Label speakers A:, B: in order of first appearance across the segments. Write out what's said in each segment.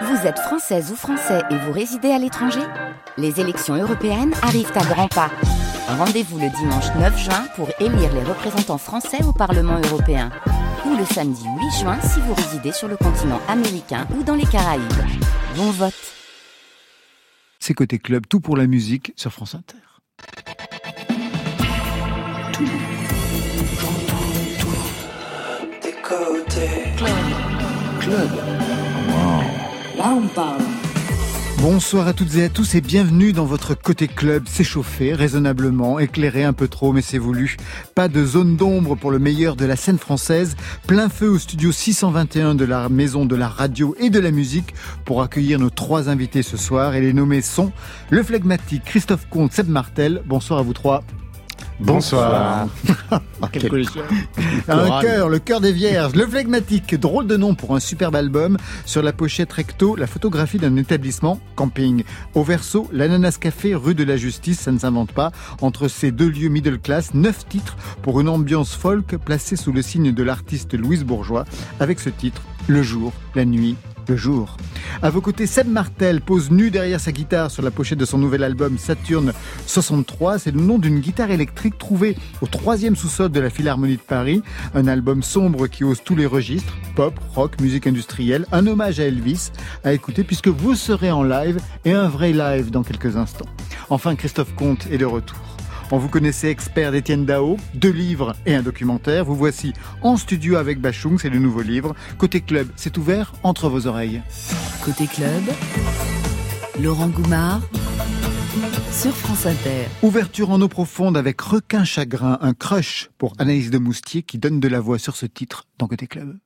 A: Vous êtes française ou français et vous résidez à l'étranger Les élections européennes arrivent à grands pas. Rendez-vous le dimanche 9 juin pour élire les représentants français au Parlement européen. Ou le samedi 8 juin si vous résidez sur le continent américain ou dans les Caraïbes. Bon vote
B: C'est Côté Club, tout pour la musique sur France Inter.
C: Tout, j'entends tout, des côtés. Club.
B: Club. Bonsoir à toutes et à tous et bienvenue dans votre côté club s'échauffer raisonnablement, éclairé un peu trop mais c'est voulu. Pas de zone d'ombre pour le meilleur de la scène française, plein feu au studio 621 de la maison de la radio et de la musique pour accueillir nos trois invités ce soir et les nommés sont le flegmatique Christophe Comte, Seb Martel. Bonsoir à vous trois.
D: Bonsoir.
B: Quel un cœur, le cœur des vierges, le flegmatique, drôle de nom pour un superbe album. Sur la pochette recto, la photographie d'un établissement, camping. Au verso, l'ananas café, rue de la justice, ça ne s'invente pas. Entre ces deux lieux middle class, neuf titres pour une ambiance folk placée sous le signe de l'artiste Louise Bourgeois. Avec ce titre, le jour, la nuit, le jour. À vos côtés, Seb Martel pose nu derrière sa guitare sur la pochette de son nouvel album Saturne 63. C'est le nom d'une guitare électrique trouvée au troisième sous-sol de la Philharmonie de Paris. Un album sombre qui ose tous les registres, pop, rock, musique industrielle. Un hommage à Elvis à écouter puisque vous serez en live et un vrai live dans quelques instants. Enfin, Christophe Comte est de retour. On vous connaissait expert d'Étienne Dao, deux livres et un documentaire. Vous voici en studio avec Bachung, c'est le nouveau livre. Côté club, c'est ouvert entre vos oreilles.
A: Côté club, Laurent Goumard sur France Inter.
B: Ouverture en eau profonde avec Requin Chagrin, un crush pour Anaïs de Moustier qui donne de la voix sur ce titre dans Côté club.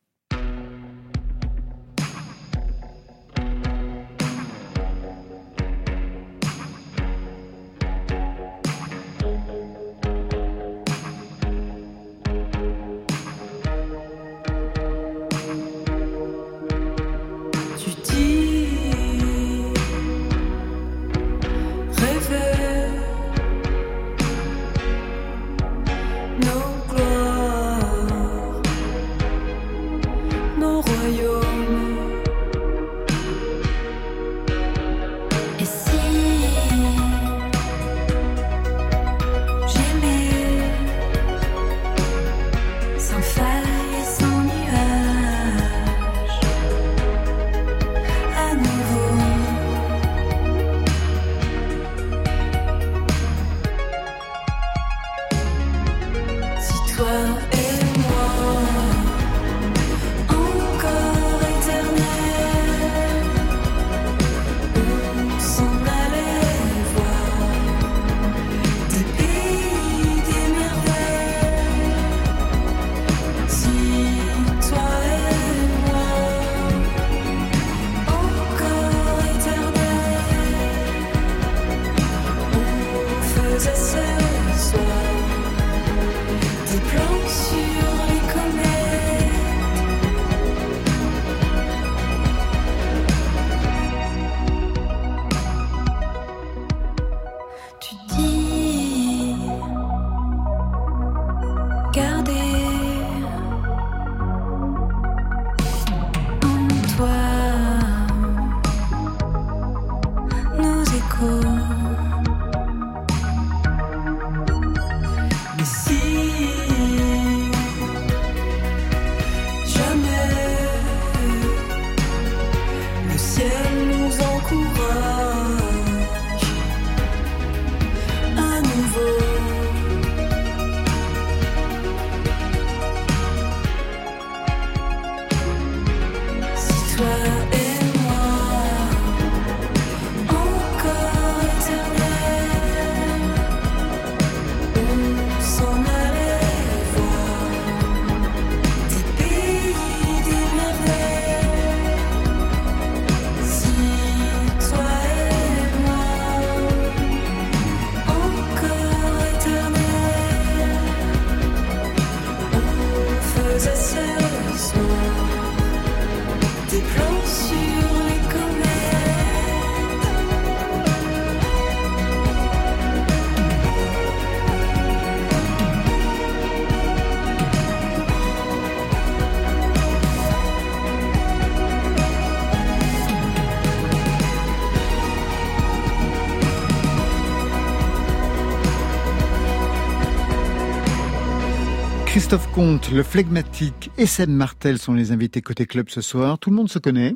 B: Le flegmatique et Seb Martel sont les invités côté club ce soir. Tout le monde se connaît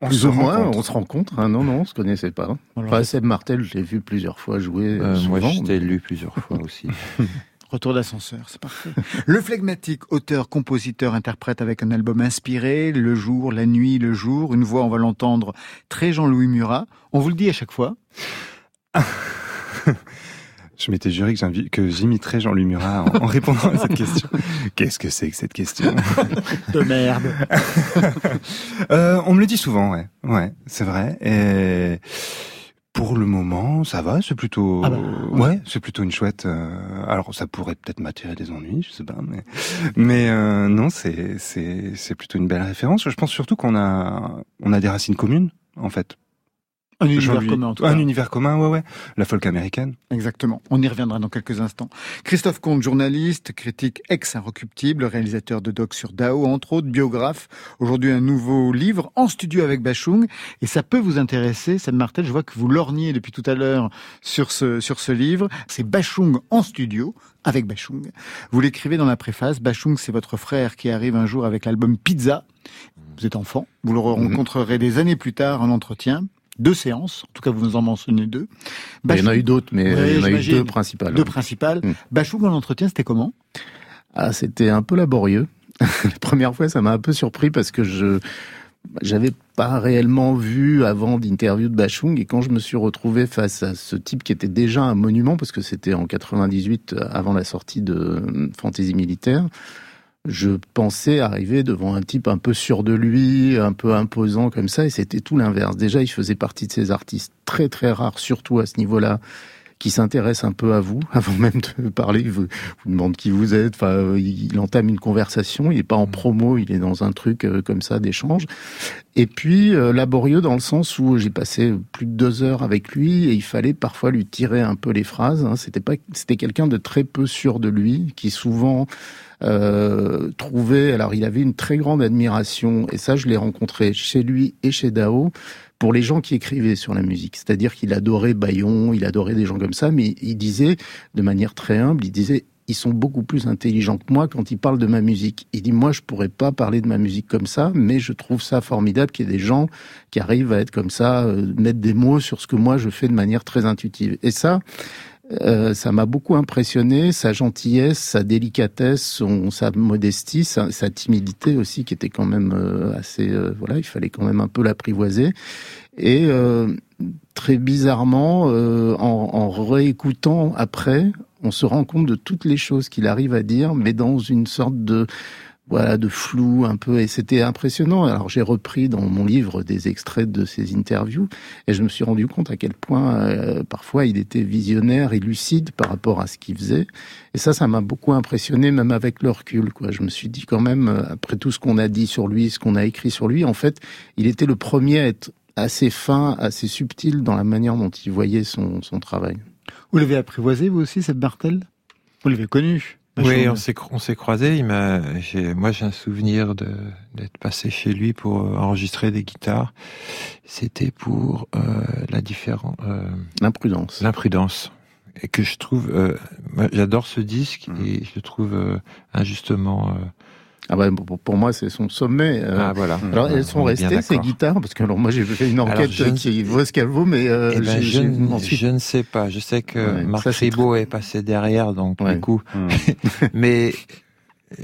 D: on Plus ou moins, on se rencontre. Hein. non, non, on se connaissait pas. Enfin, Seb Martel, je l'ai vu plusieurs fois jouer.
E: Euh, moi, je t'ai lu plusieurs fois aussi.
B: Retour d'ascenseur, c'est parfait. le flegmatique, auteur, compositeur, interprète avec un album inspiré, le jour, la nuit, le jour, une voix, on va l'entendre, très Jean-Louis Murat. On vous le dit à chaque fois.
F: Je m'étais juré que j'imiterais Jean-Louis Murat en, répondant à cette question. Qu'est-ce que c'est que cette question?
B: De merde.
F: euh, on me le dit souvent, ouais. Ouais, c'est vrai. Et pour le moment, ça va. C'est plutôt, ah bah, ouais, c'est plutôt une chouette. Euh... Alors, ça pourrait peut-être m'attirer des ennuis, je sais pas, mais mais euh, non, c'est c'est c'est plutôt une belle référence. Je pense surtout qu'on a on a des racines communes en fait
B: un univers commun, en tout cas.
F: Un univers commun, ouais, ouais. La folk américaine.
B: Exactement. On y reviendra dans quelques instants. Christophe Comte, journaliste, critique ex-inrecuptible, réalisateur de docs sur Dao, entre autres, biographe. Aujourd'hui, un nouveau livre en studio avec Bachung. Et ça peut vous intéresser, Sam Martel. Je vois que vous lorgnez depuis tout à l'heure sur ce, sur ce livre. C'est Bachung en studio avec Bachung. Vous l'écrivez dans la préface. Bachung, c'est votre frère qui arrive un jour avec l'album Pizza. Vous êtes enfant. Vous le mhm. rencontrerez des années plus tard en entretien deux séances, en tout cas vous nous en mentionnez deux.
D: il y en a eu d'autres, mais il y en a eu deux principales.
B: Deux principales. Mmh. Bachou, dans l'entretien, c'était comment?
D: Ah, c'était un peu laborieux. La première fois, ça m'a un peu surpris parce que je j'avais pas réellement vu avant d'interview de Bachung et quand je me suis retrouvé face à ce type qui était déjà un monument parce que c'était en 98 avant la sortie de Fantaisie militaire, je pensais arriver devant un type un peu sûr de lui, un peu imposant comme ça, et c'était tout l'inverse. Déjà, il faisait partie de ces artistes très très rares, surtout à ce niveau-là, qui s'intéresse un peu à vous, avant même de parler, il vous, demande qui vous êtes, enfin, il entame une conversation, il n'est pas en mm. promo, il est dans un truc euh, comme ça d'échange. Et puis, euh, laborieux dans le sens où j'ai passé plus de deux heures avec lui et il fallait parfois lui tirer un peu les phrases. Hein. C'était pas, c'était quelqu'un de très peu sûr de lui, qui souvent euh, trouvait, alors il avait une très grande admiration, et ça je l'ai rencontré chez lui et chez Dao, pour les gens qui écrivaient sur la musique. C'est-à-dire qu'il adorait Bayon, il adorait des gens comme ça, mais il disait, de manière très humble, il disait, ils sont beaucoup plus intelligents que moi quand ils parlent de ma musique. Il dit, moi, je pourrais pas parler de ma musique comme ça, mais je trouve ça formidable qu'il y ait des gens qui arrivent à être comme ça, euh, mettre des mots sur ce que moi je fais de manière très intuitive. Et ça, euh, ça m'a beaucoup impressionné, sa gentillesse, sa délicatesse, son, sa modestie, sa, timidité aussi, qui était quand même euh, assez... Euh, voilà, il fallait quand même un peu l'apprivoiser. Et très bizarrement, en, en réécoutant après, on se rend compte de toutes les choses qu'il arrive à dire, mais dans une sorte de voilà de flou un peu et c'était impressionnant. Alors j'ai repris dans mon livre des extraits de ces interviews et je me suis rendu compte à quel point euh, parfois il était visionnaire et lucide par rapport à ce qu'il faisait et ça ça m'a beaucoup impressionné même avec le recul quoi. Je me suis dit quand même euh, après tout ce qu'on a dit sur lui, ce qu'on a écrit sur lui, en fait, il était le premier à être assez fin, assez subtil dans la manière dont il voyait son, son travail.
B: Vous l'avez apprivoisé vous aussi cette Bartel Vous l'avez connu?
E: Oui, on s'est on s'est croisés. Il m'a, moi j'ai un souvenir de d'être passé chez lui pour euh, enregistrer des guitares. C'était pour euh, la différence. Euh,
D: l'imprudence.
E: L'imprudence et que je trouve, euh, j'adore ce disque mmh. et je le trouve injustement
D: ah bah, pour, moi, c'est son sommet.
E: Euh. ah voilà.
D: Alors elles sont restées ces guitares parce que alors moi j'ai fait une enquête qui vaut ce qu'elle vaut, mais euh,
E: eh ben, je, je, ne sais pas. Je sais que Marc Ribot est, passé derrière, donc du coup, hmm. mais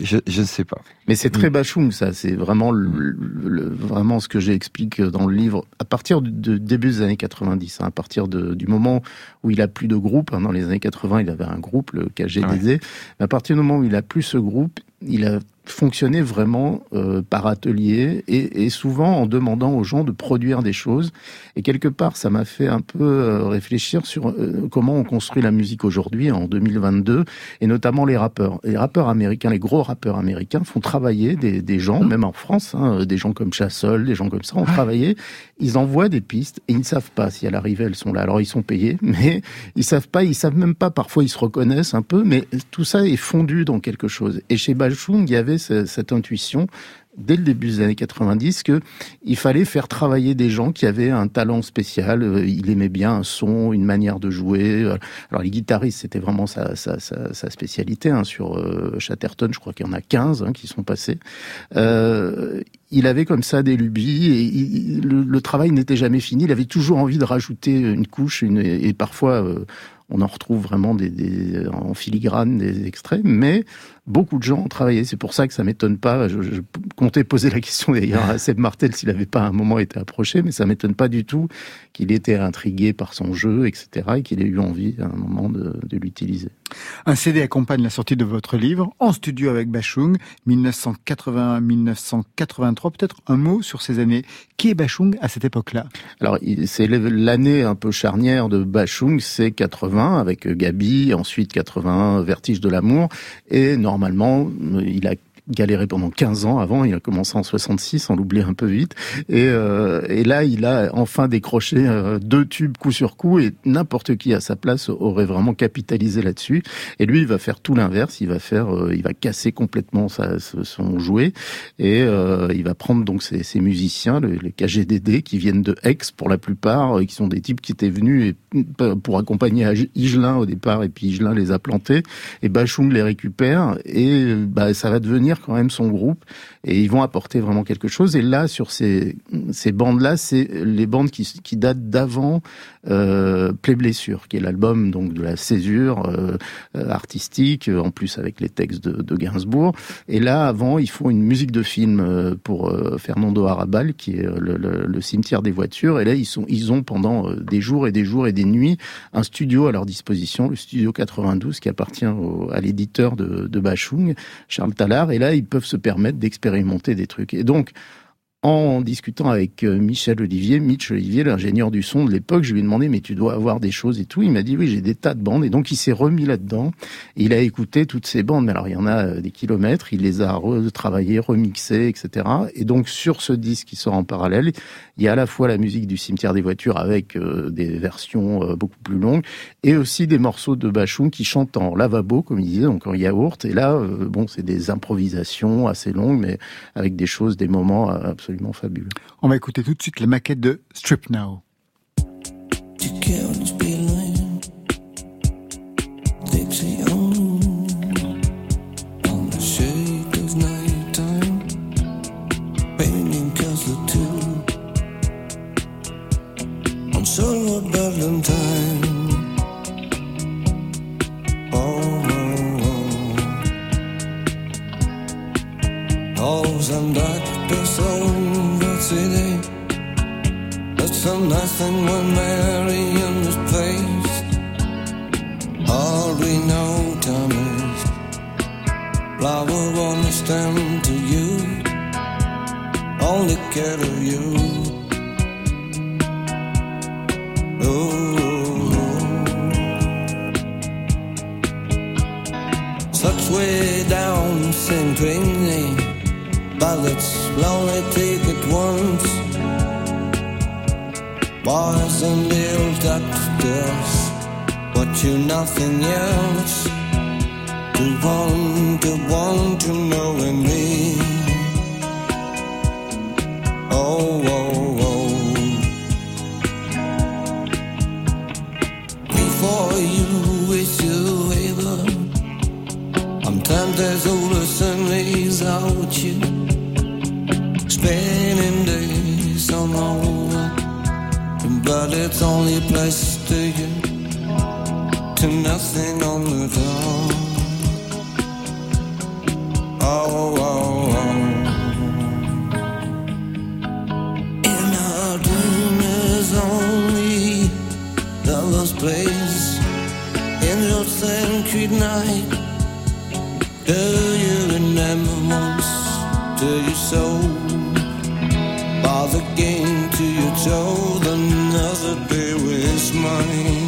E: je, je ne sais pas.
D: Mais c'est très mm. Bachung, ça. C'est vraiment, le, vraiment ce que j'explique dans le livre. À partir du début des années 90, hein, à partir de, du moment où il a plus de groupe, hein, dans les années 80, il avait un groupe, le KGDZ. Mais à partir du moment où il a plus ce groupe, il a fonctionné vraiment euh, par atelier et, et, souvent en demandant aux gens de produire des choses. Et quelque part, ça m'a fait un peu euh, réfléchir sur euh, comment on construit la musique aujourd'hui, en 2022, et notamment les rappeurs. Les rappeurs américains, les gros rappeurs américains font travailler des, des gens, mmh. même en France, hein, des gens comme Chassol, des gens comme ça, ont travaillé. Ils envoient des pistes et ils ne savent pas si à l'arrivée elles sont là. Alors ils sont payés, mais ils savent pas, ils savent même pas. Parfois ils se reconnaissent un peu, mais tout ça est fondu dans quelque chose. Et chez Bachung, il y avait cette intuition dès le début des années 90 que il fallait faire travailler des gens qui avaient un talent spécial. Euh, il aimait bien un son, une manière de jouer. Alors les guitaristes, c'était vraiment sa, spécialité. Hein. Sur euh, Chatterton, je crois qu'il y en a 15 hein, qui sont passés. Euh, il avait comme ça des lubies et le, travail n'était jamais fini. Il avait toujours envie de rajouter une couche et parfois euh, on en retrouve vraiment des, des, en filigrane des extraits, mais beaucoup de gens ont travaillé. C'est pour ça que ça m'étonne pas. Je, je, comptais poser la question d'ailleurs à Seb Martel s'il n'avait pas à un moment été approché, mais ça m'étonne pas du tout qu'il était intrigué par son jeu, etc., et qu'il ait eu envie à un moment de, de l'utiliser.
C: Un CD accompagne la sortie de votre livre en studio avec Bachung, 1981-1983. Peut-être un mot sur ces années. Qui est Bachung à cette époque-là?
D: Alors, c'est l'année un peu charnière de Bachung, c'est 80 avec Gabi, ensuite 81 Vertige de l'amour, et normalement, il a galéré pendant 15 ans avant. Il a commencé en 66, on l'oublie un peu vite. Et, euh, et, là, il a enfin décroché euh, deux tubes coup sur coup et n'importe qui à sa place aurait vraiment capitalisé là-dessus. Et lui, il va faire tout l'inverse. Il va faire, euh, il va casser complètement sa, son jouet et euh, il va prendre donc ses, ses musiciens, les, KGDD, qui viennent de Aix pour la plupart, qui sont des types qui étaient venus et, pour accompagner Igelin au départ et puis Igelin les a plantés et Bachung les récupère et bah, ça va devenir quand même son groupe et ils vont apporter vraiment quelque chose. Et là, sur ces, bandes-là, c'est les bandes qui, datent d'avant euh, Play Blessure, qui est l'album donc de la césure euh, artistique, en plus avec les textes de, de, Gainsbourg. Et là, avant, ils font une musique de film euh, pour euh, Fernando Arabal, qui est le, cimetière des voitures. Et là, ils, sont, ils ont pendant des jours et des jours et des nuits un studio à leur disposition, le studio 92, qui appartient à l'éditeur de, de Bachung, Charles Tallard. Et là, ils peuvent se permettre d'expérimenter des trucs. Et donc, en discutant avec euh, Michel Olivier, Mitch Olivier, l'ingénieur du son de l'époque, je lui ai demandé mais tu dois avoir des choses et tout. Il m'a dit oui j'ai des tas de bandes et donc il s'est remis là-dedans. Il a écouté toutes ces bandes, mais alors il y en a euh, des kilomètres. Il les a retravaillées, remixées, etc. Et donc sur ce disque qui sort en parallèle, il y a à la fois la musique du cimetière des voitures avec euh, des versions beaucoup plus longues et aussi des morceaux de Bachung qui chantent en lavabo comme il disait, donc en yaourt. Et là bon c'est des improvisations assez longues mais avec des choses, des moments absolument absolument fabuleux.
C: On va écouter tout de suite la maquette de Strip Now. for you if you're able. I'm tempted to listen without you. Spending days on my own, but it's only a place to you, to nothing on the dark. Night. Do you remember once? Do you so? By the game to your toe, another day was mine.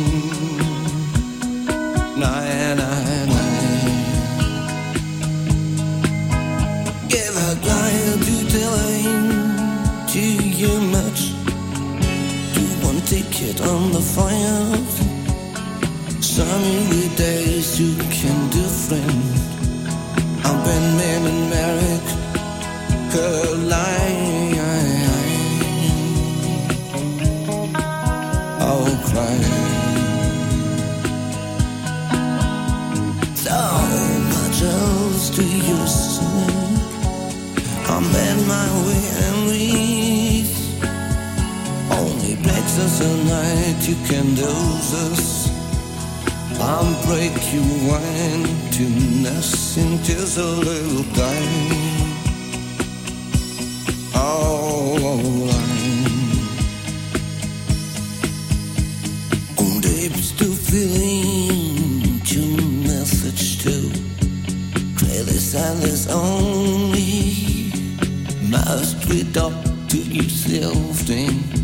C: Night you can dose us. I'll break you wine to nothing, just a little time. All line. On deep still feeling your message too. Clearly silence only. Must we talk to yourself thing?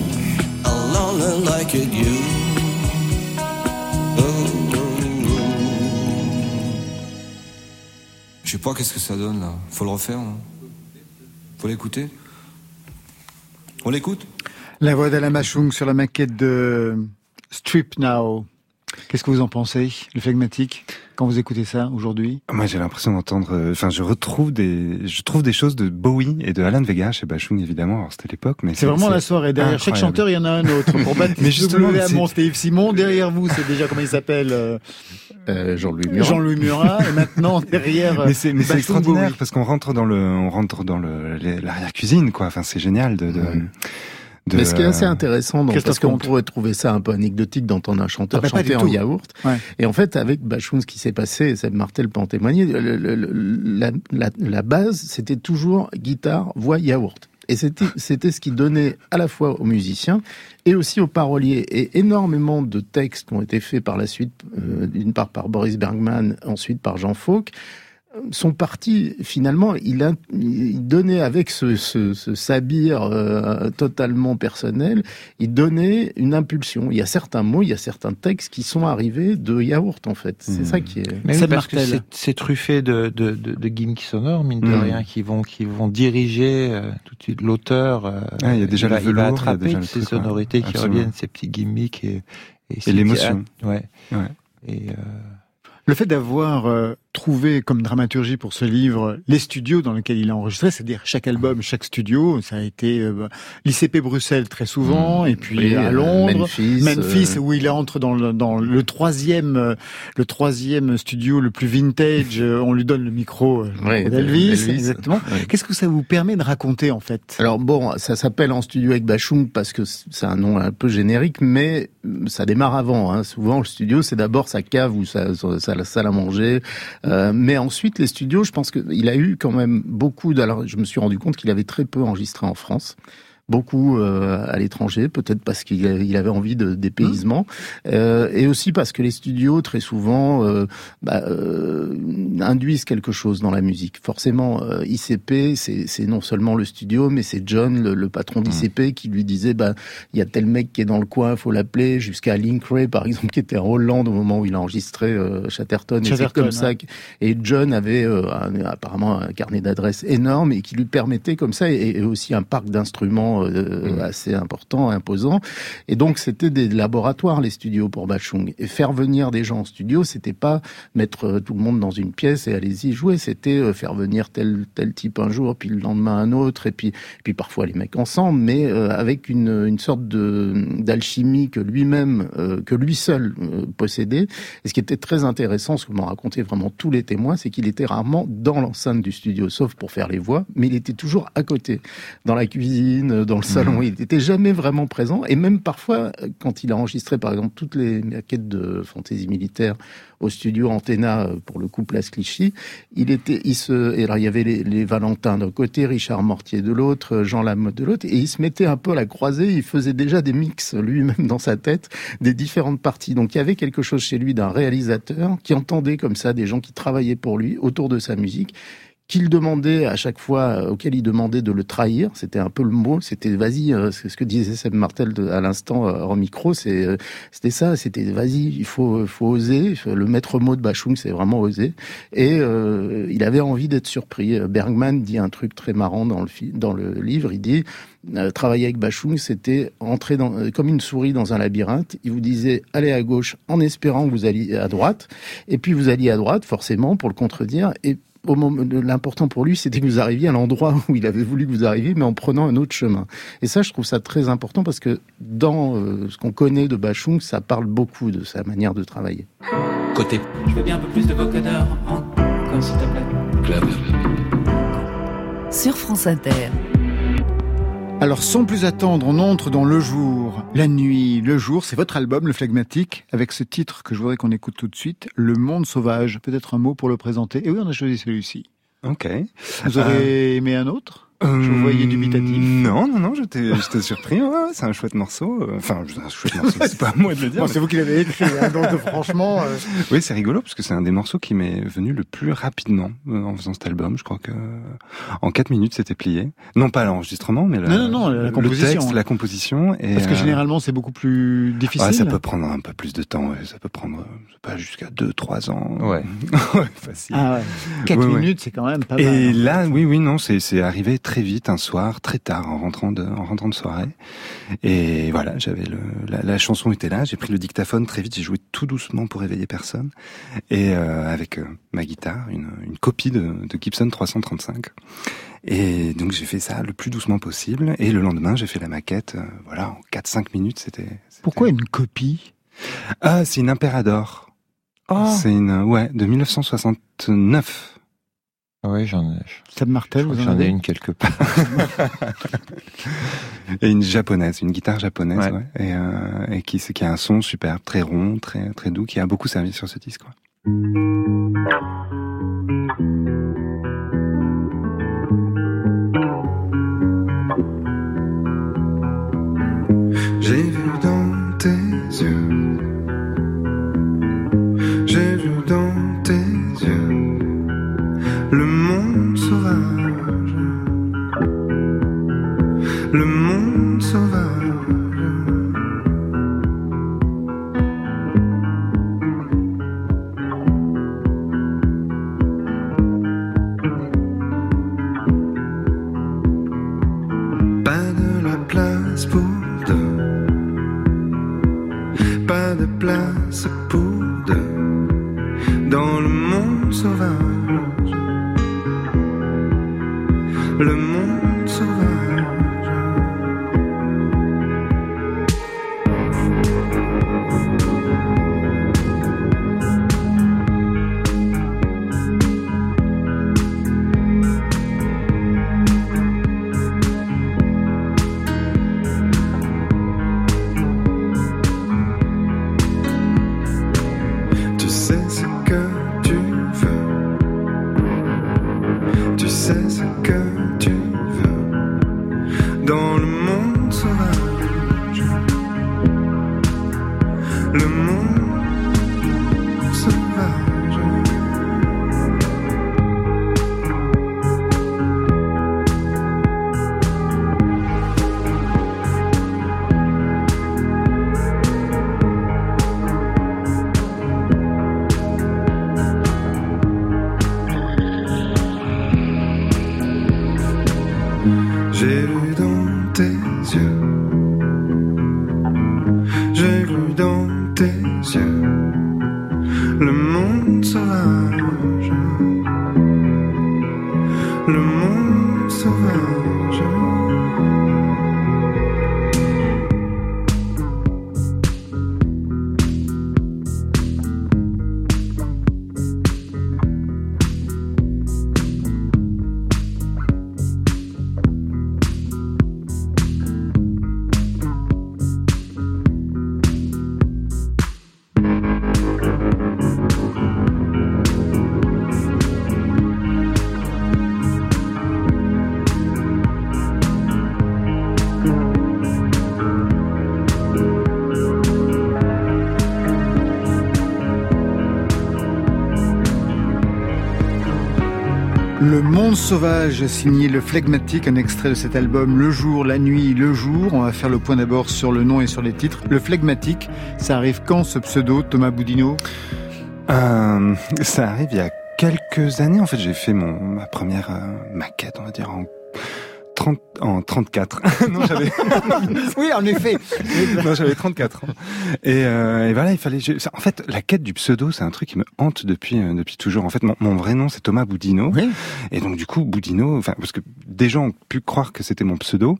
C: pas qu'est-ce que ça donne là. Faut le refaire. hein. Faut l'écouter. On l'écoute
B: La voix d'Alain Machung sur la maquette de Strip Now. Qu'est-ce que vous en pensez, le flegmatique, quand vous écoutez ça aujourd'hui
F: Moi, j'ai l'impression d'entendre. euh, Enfin, je retrouve des, je trouve des choses de Bowie et de Alan Vega chez Bachung, évidemment. Alors, c'était l'époque, mais
B: C'est vraiment la soirée. Derrière chaque chanteur, il y en a un autre. Pour Baptiste
F: Mais justement,
B: Hamon, c'était Yves Simon. Derrière vous, c'est déjà comment il s'appelle euh,
D: Euh, Jean-Louis Murat.
B: Jean-Louis Murat. Et maintenant, derrière.
F: Mais c'est, mais c'est
B: Bachung
F: extraordinaire
B: Bowie.
F: parce qu'on rentre dans le, on rentre dans le, les- l'arrière-cuisine, quoi. Enfin, c'est génial de, de. De-
D: Mais ce qui est assez intéressant, donc,
B: Christophe
D: parce qu'on pourrait trouver ça un peu anecdotique d'entendre un chanteur
B: Ah bah,
D: chanter en yaourt.
B: Ouais.
D: Et en fait, avec Bachung, ce qui s'est passé, et Seb Martel peut en témoigner, le- le- le- la, la- la base, c'était toujours guitare, voix, yaourt. Et c'était, c'était ce qui donnait à la fois aux musiciens et aussi aux paroliers. Et énormément de textes ont été faits par la suite, euh, d'une part par Boris Bergman, ensuite par Jean Fauque, sont partis finalement. Il, a, il donnait avec ce, ce, ce sabir euh, totalement personnel, il donnait une impulsion. Il y a certains mots, il y a certains textes qui sont arrivés de yaourt en fait. C'est
F: Mmh.
D: ça qui est.
E: Mais oui, parce que c'est- c'est truffé de, de, de, de gimmicks sonores, mine de
F: Mm.
E: rien, qui vont, qui vont diriger euh, tout de suite l'auteur. euh,
F: Ah, il y a déjà
E: va,
F: le
E: il va
F: velours, il y a
E: attraper
F: déjà
E: ces
F: truc, ouais.
E: sonorités qui
F: Absolument.
E: reviennent, ces petits gimmicks et, ces
F: l'émotion.
E: petits- Ouais.
F: Ouais.
E: Et, euh,
B: Le fait d'avoir euh, trouvé comme dramaturgie pour ce livre les studios dans lesquels il a enregistré, c'est-à-dire chaque album, chaque studio, ça a été euh, l'ICP Bruxelles très souvent, et puis
D: Oui,
B: à
D: euh,
B: Londres.
D: Memphis.
B: Memphis,
D: euh,
B: où il entre dans le, dans le troisième, euh, le troisième studio le plus vintage. On lui donne le micro
D: Ouais,
B: d'Elvis,
D: Elvis.
B: exactement. Qu'est-ce que ça vous permet de raconter en fait?
D: Alors bon, ça s'appelle en studio avec Bachung parce que c'est un nom un peu générique, mais ça démarre avant. Hein. Souvent, le studio, c'est d'abord sa cave ou sa, sa, sa salle à manger. Euh, mais ensuite, les studios, je pense qu'il a eu quand même beaucoup... De... Alors, je me suis rendu compte qu'il avait très peu enregistré en France. Beaucoup euh, à l'étranger, peut-être parce qu'il avait envie de dépaysement, euh, et aussi parce que les studios très souvent euh, bah, euh, induisent quelque chose dans la musique. Forcément, euh, ICP, c'est non seulement le studio, mais c'est John, le, le patron d'ICP, qui lui disait bah il y a tel mec qui est dans le coin, faut l'appeler. Jusqu'à Link Ray, par exemple, qui était en Hollande au moment où il a enregistré euh, Chatterton. Et c'est
B: Chatterton,
D: comme ça. que- Et John avait euh, un- apparemment un carnet d'adresses énorme et qui lui permettait comme ça, et, et aussi un parc d'instruments euh, assez important, imposant. Et donc c'était des laboratoires les studios pour Bachung. Et faire venir des gens en studio, c'était pas mettre euh, tout le monde dans une pièce et allez-y jouer. C'était euh, faire venir tel tel type un jour, puis le lendemain un autre, et puis puis parfois les mecs ensemble, mais euh, avec une une sorte de d'alchimie que lui-même, euh, que lui seul possédait. Et ce qui était très intéressant, ce que m'ont raconté vraiment tous les témoins, c'est qu'il était rarement dans l'enceinte du studio, sauf pour faire les voix, mais il était toujours à côté, dans la cuisine, dans le salon. Il n'était jamais vraiment présent. Et même parfois, quand il a enregistré, par exemple, toutes les maquettes de fantaisie militaire au studio Antenna euh, pour le coup Place Clichy, il était, il se, et alors il y avait les, les Valentins d'un côté, Richard Mortier de l'autre, Jean Lamotte de l'autre, et il se mettait un peu à la croisée. Il faisait déjà des mix lui-même dans sa tête des différentes parties. Donc il y avait quelque chose chez lui d'un réalisateur qui entendait comme ça des gens qui travaillaient pour lui autour de sa musique qu'il demandait à chaque fois, auquel il demandait de le trahir. C'était un peu le mot. C'était vas-y, c'est ce que disait Seb Martel à l'instant en micro. C'est c'était ça. C'était vas-y, il faut faut oser. Le maître mot de Bachung, c'est vraiment oser. Et il avait envie d'être surpris. Bergman dit un truc très marrant dans le dans le livre. Il dit euh, travailler avec Bachung, c'était entrer dans, euh, comme une souris dans un labyrinthe. Il vous disait allez à gauche en espérant que vous alliez à droite, et puis vous alliez à droite forcément pour le contredire. Et au moment, l'important pour lui, c'était que vous arriviez à l'endroit où il avait voulu que vous arriviez, mais en prenant un autre chemin. Et ça, je trouve ça très important parce que dans euh, ce qu'on connaît de Bachung, ça parle beaucoup de sa manière de travailler.
G: Côté.
H: Je veux bien un peu plus de vocodeur encore, s'il te plaît.
G: Club.
A: Sur France Inter.
B: Alors sans plus attendre, on entre dans le jour, la nuit, le jour. C'est votre album, le phlegmatique, avec ce titre que je voudrais qu'on écoute tout de suite, Le Monde Sauvage. Peut-être un mot pour le présenter. Et oui, on a choisi celui-ci.
F: Ok.
B: Vous aurez aimé un autre? Je vous voyais dubitatif.
F: Non, non, non, j'étais, j'étais surpris. Ouais, ouais, c'est un chouette morceau. Enfin, un chouette morceau. C'est pas à moi de le dire.
B: C'est vous qui l'avez écrit. Hein, donc, franchement. Euh...
F: Oui, c'est rigolo parce que c'est un des morceaux qui m'est venu le plus rapidement euh, en faisant cet album. Je crois que en quatre minutes, c'était plié. Non pas l'enregistrement, mais la,
B: non, non, non, la composition.
F: le texte, la composition. Et
B: parce que euh, généralement, c'est beaucoup plus difficile.
F: Ouais, ça peut prendre un peu plus de temps. Ouais. Ça peut prendre pas jusqu'à deux, trois ans.
E: Ouais.
F: ouais facile.
B: Ah ouais. Quatre minutes, c'est quand même pas mal.
F: Et là, oui, oui, non, c'est c'est arrivé très vite un soir très tard, en rentrant de, en rentrant de soirée. Et voilà, j'avais le, la, la, chanson était là. J'ai pris le dictaphone très vite. J'ai joué tout doucement pour réveiller personne. Et euh, avec euh, ma guitare, une, une copie de, de, Gibson 335. Et donc j'ai fait ça le plus doucement possible. Et le lendemain, j'ai fait la maquette. Euh, voilà, en 4-5 minutes, c'était.
B: Pourquoi une copie?
F: Ah, c'est une Imperador. Oh. C'est une ouais de 1969.
E: Oui, j'en ai.
B: Seb Martel, vous
E: J'en ai une quelque part.
F: et une japonaise, une guitare japonaise, ouais. Ouais, et, euh, et qui, qui a un son superbe, très rond, très très doux, qui a beaucoup servi sur ce disque. Quoi.
C: J'ai vu dans tes yeux, j'ai vu dans le monde sauvage, le monde sauvage.
B: Monde Sauvage, signé Le Phlegmatique, un extrait de cet album Le Jour, la Nuit, le Jour. On va faire le point d'abord sur le nom et sur les titres. Le Phlegmatique, ça arrive quand ce pseudo, Thomas Boudinot?
F: Euh, Ça arrive il y a quelques années. En fait, j'ai fait mon, ma première euh, maquette, on va dire, en 30, en 34. non, j'avais.
B: oui, en effet.
F: non, j'avais 34 ans. Et, euh, et voilà, il fallait. En fait, la quête du pseudo, c'est un truc qui me hante depuis euh, depuis toujours. En fait, mon, mon vrai nom, c'est Thomas Boudino.
B: Oui.
F: Et donc, du coup, Boudino, enfin, parce que des gens ont pu croire que c'était mon pseudo,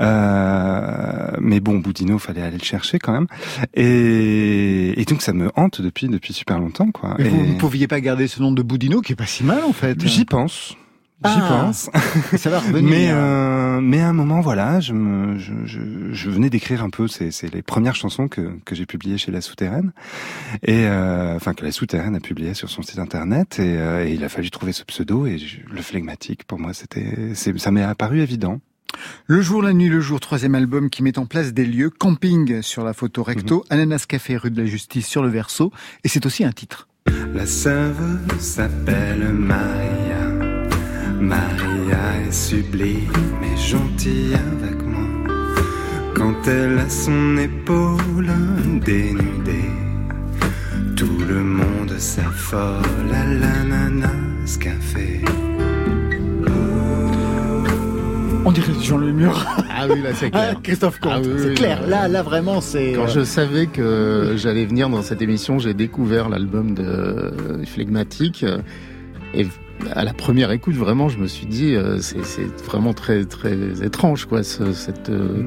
F: euh, mais bon, Boudino, fallait aller le chercher quand même. Et, et donc, ça me hante depuis depuis super longtemps, quoi.
B: Mais
F: et...
B: vous ne pouviez pas garder ce nom de Boudino, qui est pas si mal en fait.
F: J'y pense. J'y
B: Ah.
F: pense.
B: Ça va revenir.
F: Mais euh, mais à un moment voilà, je me je, je, je venais d'écrire un peu c'est c'est les premières chansons que que j'ai publiées chez La Souterraine et euh, enfin que La Souterraine a publié sur son site internet et, euh, et il a fallu trouver ce pseudo et je- le flegmatique pour moi c'était c'est ça m'est apparu évident.
B: Le jour, la nuit, le jour, troisième album qui met en place des lieux. Camping sur la photo recto, Ananas Café rue de la Justice sur le verso. Et c'est aussi un titre.
F: La serveuse s'appelle Maria. Maria est sublime et gentille avec moi. Quand elle a son épaule dénudée, tout le monde s'affole à l'ananas café.
B: On dirait Jean Lemur.
D: Ah oui, là c'est
B: Ah,
D: clair.
B: Christophe Comte.
D: Ah oui,
B: c'est
D: oui,
B: clair.
D: oui.
B: Là, là, vraiment, c'est.
D: Quand
B: euh,
D: je savais que j'allais venir dans cette émission, j'ai découvert l'album de Phlegmatique. Et à la première écoute, vraiment, je me suis dit, euh, c'est c'est vraiment très très étrange, quoi, ce- cette, euh,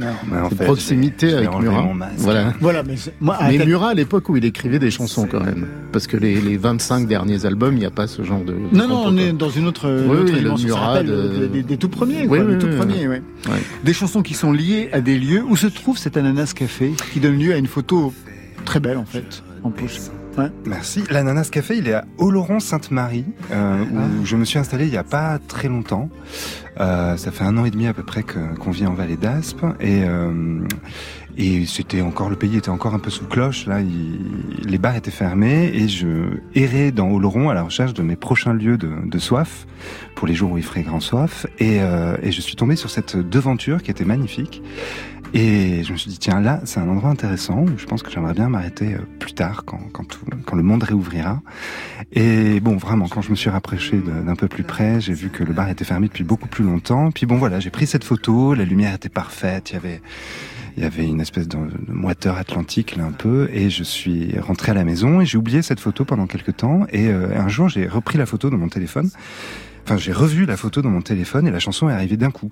D: cette
F: fait,
D: proximité avec Murat. Voilà.
B: Voilà, mais moi, à
D: Mais
B: quel-
D: Murat, à l'époque où il écrivait des chansons, quand même. Parce que les, les 25 derniers albums, il n'y a pas ce genre de. de
B: Non, non, on
D: quoi.
B: est dans une autre,
D: Oui,
B: autre
D: oui, le Murat de-
B: euh, des, des tout premiers,
D: Oui,
B: quoi,
D: oui,
B: des tout premiers, ouais.
D: Ouais.
B: Des chansons qui sont liées à des lieux où se trouve cet ananas café, qui donne lieu à une photo très belle, en fait, en plus.
F: Merci. L'Ananas Café, il est à Oloron-Sainte-Marie, euh, où
B: Ah.
F: je me suis installé il y a pas très longtemps. Euh, ça fait un an et demi à peu près que- qu'on vit en Vallée d'Aspe et euh, et c'était encore le pays était encore un peu sous cloche. Là, il- les bars étaient fermés et je errais dans Oloron à la recherche de mes prochains lieux de, de soif pour les jours où il ferait grand soif. Et, et je suis tombé sur cette devanture qui était magnifique. Et je me suis dit, tiens, là, c'est un endroit intéressant. où Je pense que j'aimerais bien m'arrêter euh, plus tard, quand, quand, tout- quand le monde réouvrira. Et bon, vraiment, quand je me suis rapproché d'un peu plus près, j'ai vu que le bar était fermé depuis beaucoup plus longtemps. Puis bon, voilà, j'ai pris cette photo, la lumière était parfaite, il y avait... Il y avait une espèce de, de moiteur atlantique là un peu et je suis rentré à la maison et j'ai oublié cette photo pendant quelques temps et euh, un jour j'ai repris la photo dans mon téléphone. Enfin j'ai revu la photo dans mon téléphone et la chanson est arrivée d'un coup.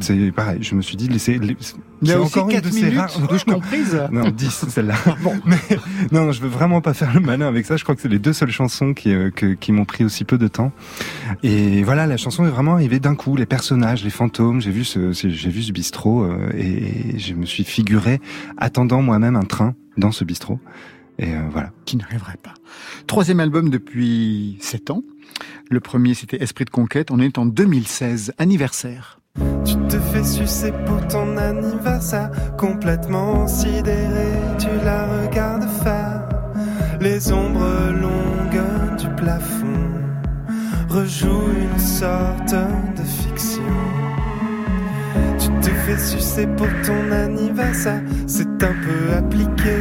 F: C'est pareil, je me suis dit laissez.
B: Il y a
F: c'est
B: aussi
F: encore une
B: 4
F: de ces
B: minutes
F: rares-
B: douche comprise.
F: non, 10 celle-là. Mais non, je veux vraiment pas faire le malin avec ça. Je crois que c'est les deux seules chansons qui, euh, que- qui m'ont pris aussi peu de temps. Et voilà, la chanson est vraiment arrivée d'un coup. Les personnages, les fantômes. J'ai vu ce, j'ai vu ce bistrot euh, et je me suis figuré attendant moi-même un train dans ce bistrot. Et euh, voilà.
B: Qui n'arriverait pas. Troisième album depuis 7 ans. Le premier, c'était Esprit de conquête. On est en 2016, anniversaire.
G: Tu te fais sucer pour ton anniversaire, complètement sidéré, tu la regardes faire. Les ombres longues du plafond rejouent une sorte de fiction. Tu te fais sucer pour ton anniversaire, c'est un peu appliqué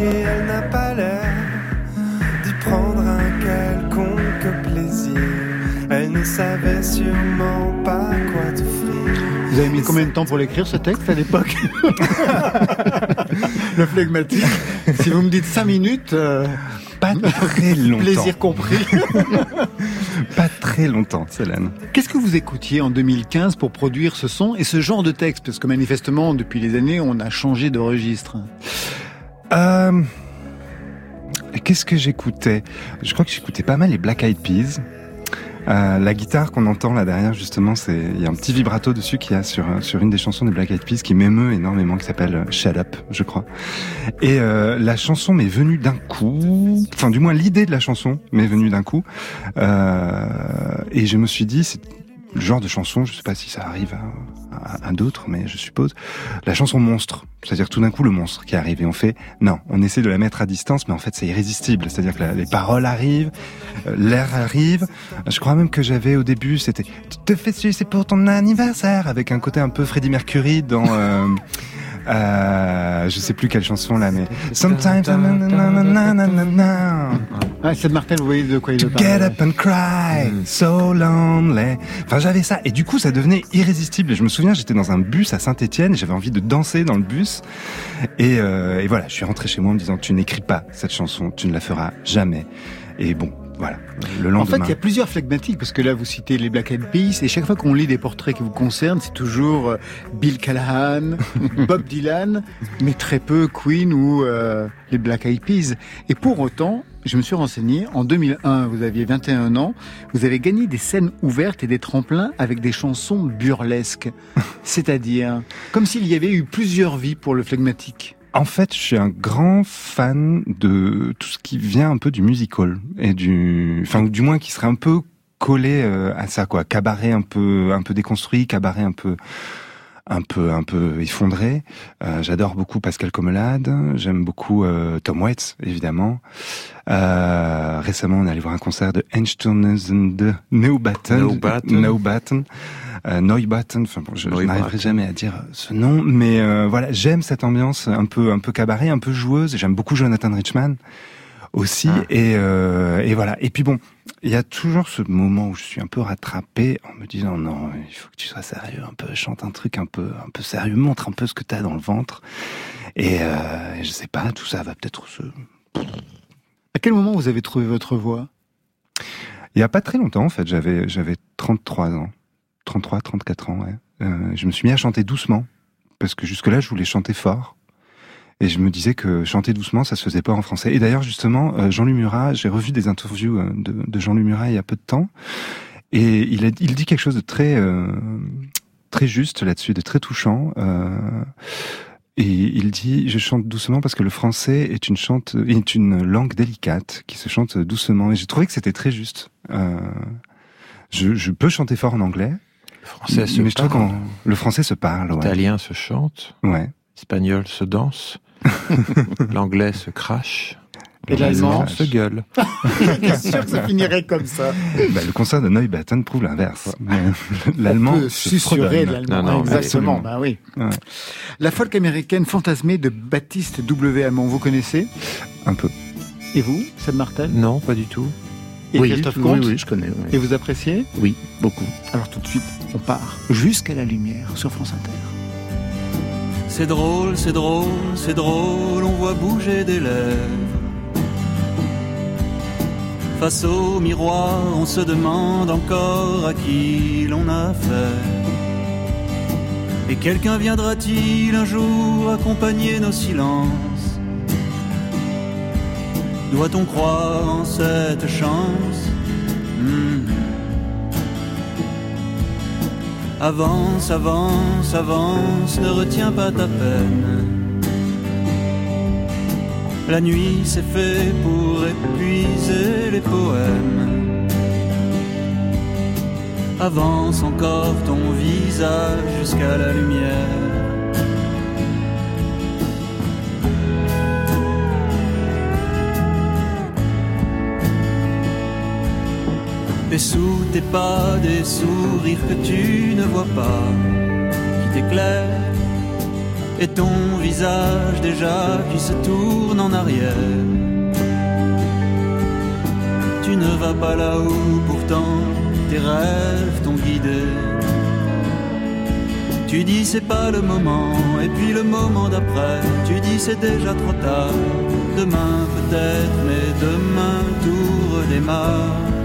G: et elle n'a pas l'air d'y prendre un quelconque plaisir. Ne savait sûrement pas quoi t'offrir.
B: Vous avez mis combien de temps pour l'écrire ce texte à l'époque Le flegmatique. Si vous me dites 5 minutes, euh,
F: Pas très longtemps.
B: plaisir compris.
F: Pas très longtemps, Célène.
B: Qu'est-ce que vous écoutiez en 2015 pour produire ce son et ce genre de texte? Parce que manifestement, depuis les années, on a changé de registre.
F: Euh, Qu'est-ce que j'écoutais? Je crois que j'écoutais pas mal les Black Eyed Peas. Euh, la guitare qu'on entend là derrière, justement, c'est il y a un petit vibrato dessus qu'il y a sur sur une des chansons des Black Eyed Peas qui m'émeut énormément, qui s'appelle euh, Shut Up, je crois. Et euh, la chanson m'est venue d'un coup, enfin du moins l'idée de la chanson m'est venue d'un coup, euh, et je me suis dit, c'est le genre de chanson, je sais pas si ça arrive à, à, d'autres, mais je suppose, la chanson monstre. C'est-à-dire tout d'un coup le monstre qui arrive et on fait, non, on essaie de la mettre à distance, mais en fait c'est irrésistible. C'est-à-dire que les paroles arrivent, euh, l'air arrive. Je crois même que j'avais au début, c'était, tu te fais c'est pour ton anniversaire, avec un côté un peu Freddie Mercury dans... Euh, euh, je sais plus quelle chanson là, mais Sometimes
B: ah, c'est de Martin, vous voyez de quoi il
F: to Get up and cry, mm. so lonely. Enfin, j'avais ça et du coup, ça devenait irrésistible. Et je me souviens, j'étais dans un bus à Saint-Étienne, j'avais envie de danser dans le bus. Et, euh, et voilà, je suis rentré chez moi en me disant, tu n'écris pas cette chanson, tu ne la feras jamais. Et bon, voilà. Le
B: En fait, il y a plusieurs flegmatiques parce que là, vous citez les Black Eyed Peas et chaque fois qu'on lit des portraits qui vous concernent, c'est toujours euh, Bill Callahan, Bob Dylan, mais très peu Queen ou euh, les Black Eyed Peas. Et pour autant, je me suis renseigné, en 2001, vous aviez 21 ans, vous avez gagné des scènes ouvertes et des tremplins avec des chansons burlesques. C'est-à-dire, comme s'il y avait eu plusieurs vies pour le flegmatique.
F: En fait, je suis un grand fan de tout ce qui vient un peu du musical et du, enfin, du moins qui serait un peu collé euh, à ça, quoi. Cabaret un peu, un peu déconstruit, cabaret un peu, un peu, un peu effondré. Euh, j'adore beaucoup Pascal Comelade. J'aime beaucoup euh, Tom Waits, évidemment. récemment, on est allé voir un concert de Einstein de Neubatten. Neubatten euh, Neubatten. Enfin bon, je, n'arriverai jamais à dire ce nom, mais euh, voilà, j'aime cette ambiance un peu un peu cabaret, un peu joueuse. J'aime beaucoup Jonathan Richman aussi, ah. et, euh, et voilà. Et puis bon, il y a toujours ce moment où je suis un peu rattrapé en me disant non, il faut que tu sois sérieux un peu, chante un truc un peu un peu sérieux, montre un peu ce que tu as dans le ventre. Et euh, je sais pas, tout ça va peut-être se.
B: À quel moment vous avez trouvé votre voix?
F: Il y a pas très longtemps en fait, j'avais j'avais 33 ans. 33, 34 ans, ouais. Euh, je me suis mis à chanter doucement, parce que jusque-là, je voulais chanter fort. Et je me disais que chanter doucement, ça se faisait pas en français. Et d'ailleurs, justement, euh, Jean-Luc Murat, j'ai revu des interviews euh, de, de Jean-Luc Murat il y a peu de temps, et il, a, il dit quelque chose de très très juste là-dessus, de très touchant. et il dit, je chante doucement parce que le français est une chante, est une langue délicate qui se chante doucement. Et j'ai trouvé que c'était très juste. Je, je peux chanter fort en anglais,
E: le français se
F: mais
E: je
F: trouve le français se parle. Ouais.
E: L'italien se chante.
F: Ouais.
E: L'espagnol se danse. L'anglais se crache.
B: Et l'allemand
E: se gueule.
B: Bien sûr que ça finirait comme ça.
F: Bah, le concert de Neubatten prouve l'inverse. L'allemand
B: susurrer l'allemand. Exactement. Bah oui. Ouais. La folk américaine fantasmée de Baptiste W. Hamon, vous connaissez?
F: Un peu.
B: Et vous, Seb Martel?
E: Non, pas du tout.
B: Et oui, Christophe Comte?
D: oui, oui, je connais. Oui.
B: Et vous appréciez?
D: Oui, beaucoup.
B: Alors tout de suite, on part jusqu'à la lumière sur France Inter.
I: C'est drôle, c'est drôle, c'est drôle, on voit bouger des lèvres. Face au miroir, on se demande encore à qui l'on a affaire. Et quelqu'un viendra-t-il un jour accompagner nos silences? Doit-on croire en cette chance? Hmm. Avance, avance, avance, ne retiens pas ta peine. La nuit s'est fait pour épuiser les poèmes. Avance encore ton visage jusqu'à la lumière. Et sous tes pas des sourires que tu ne vois pas, qui t'éclairent, et ton visage déjà qui se tourne en arrière. Tu ne vas pas là où pourtant tes rêves t'ont guidé. Tu dis c'est pas le moment, et puis le moment d'après, tu dis c'est déjà trop tard. Demain peut-être, mais demain tout redémarre.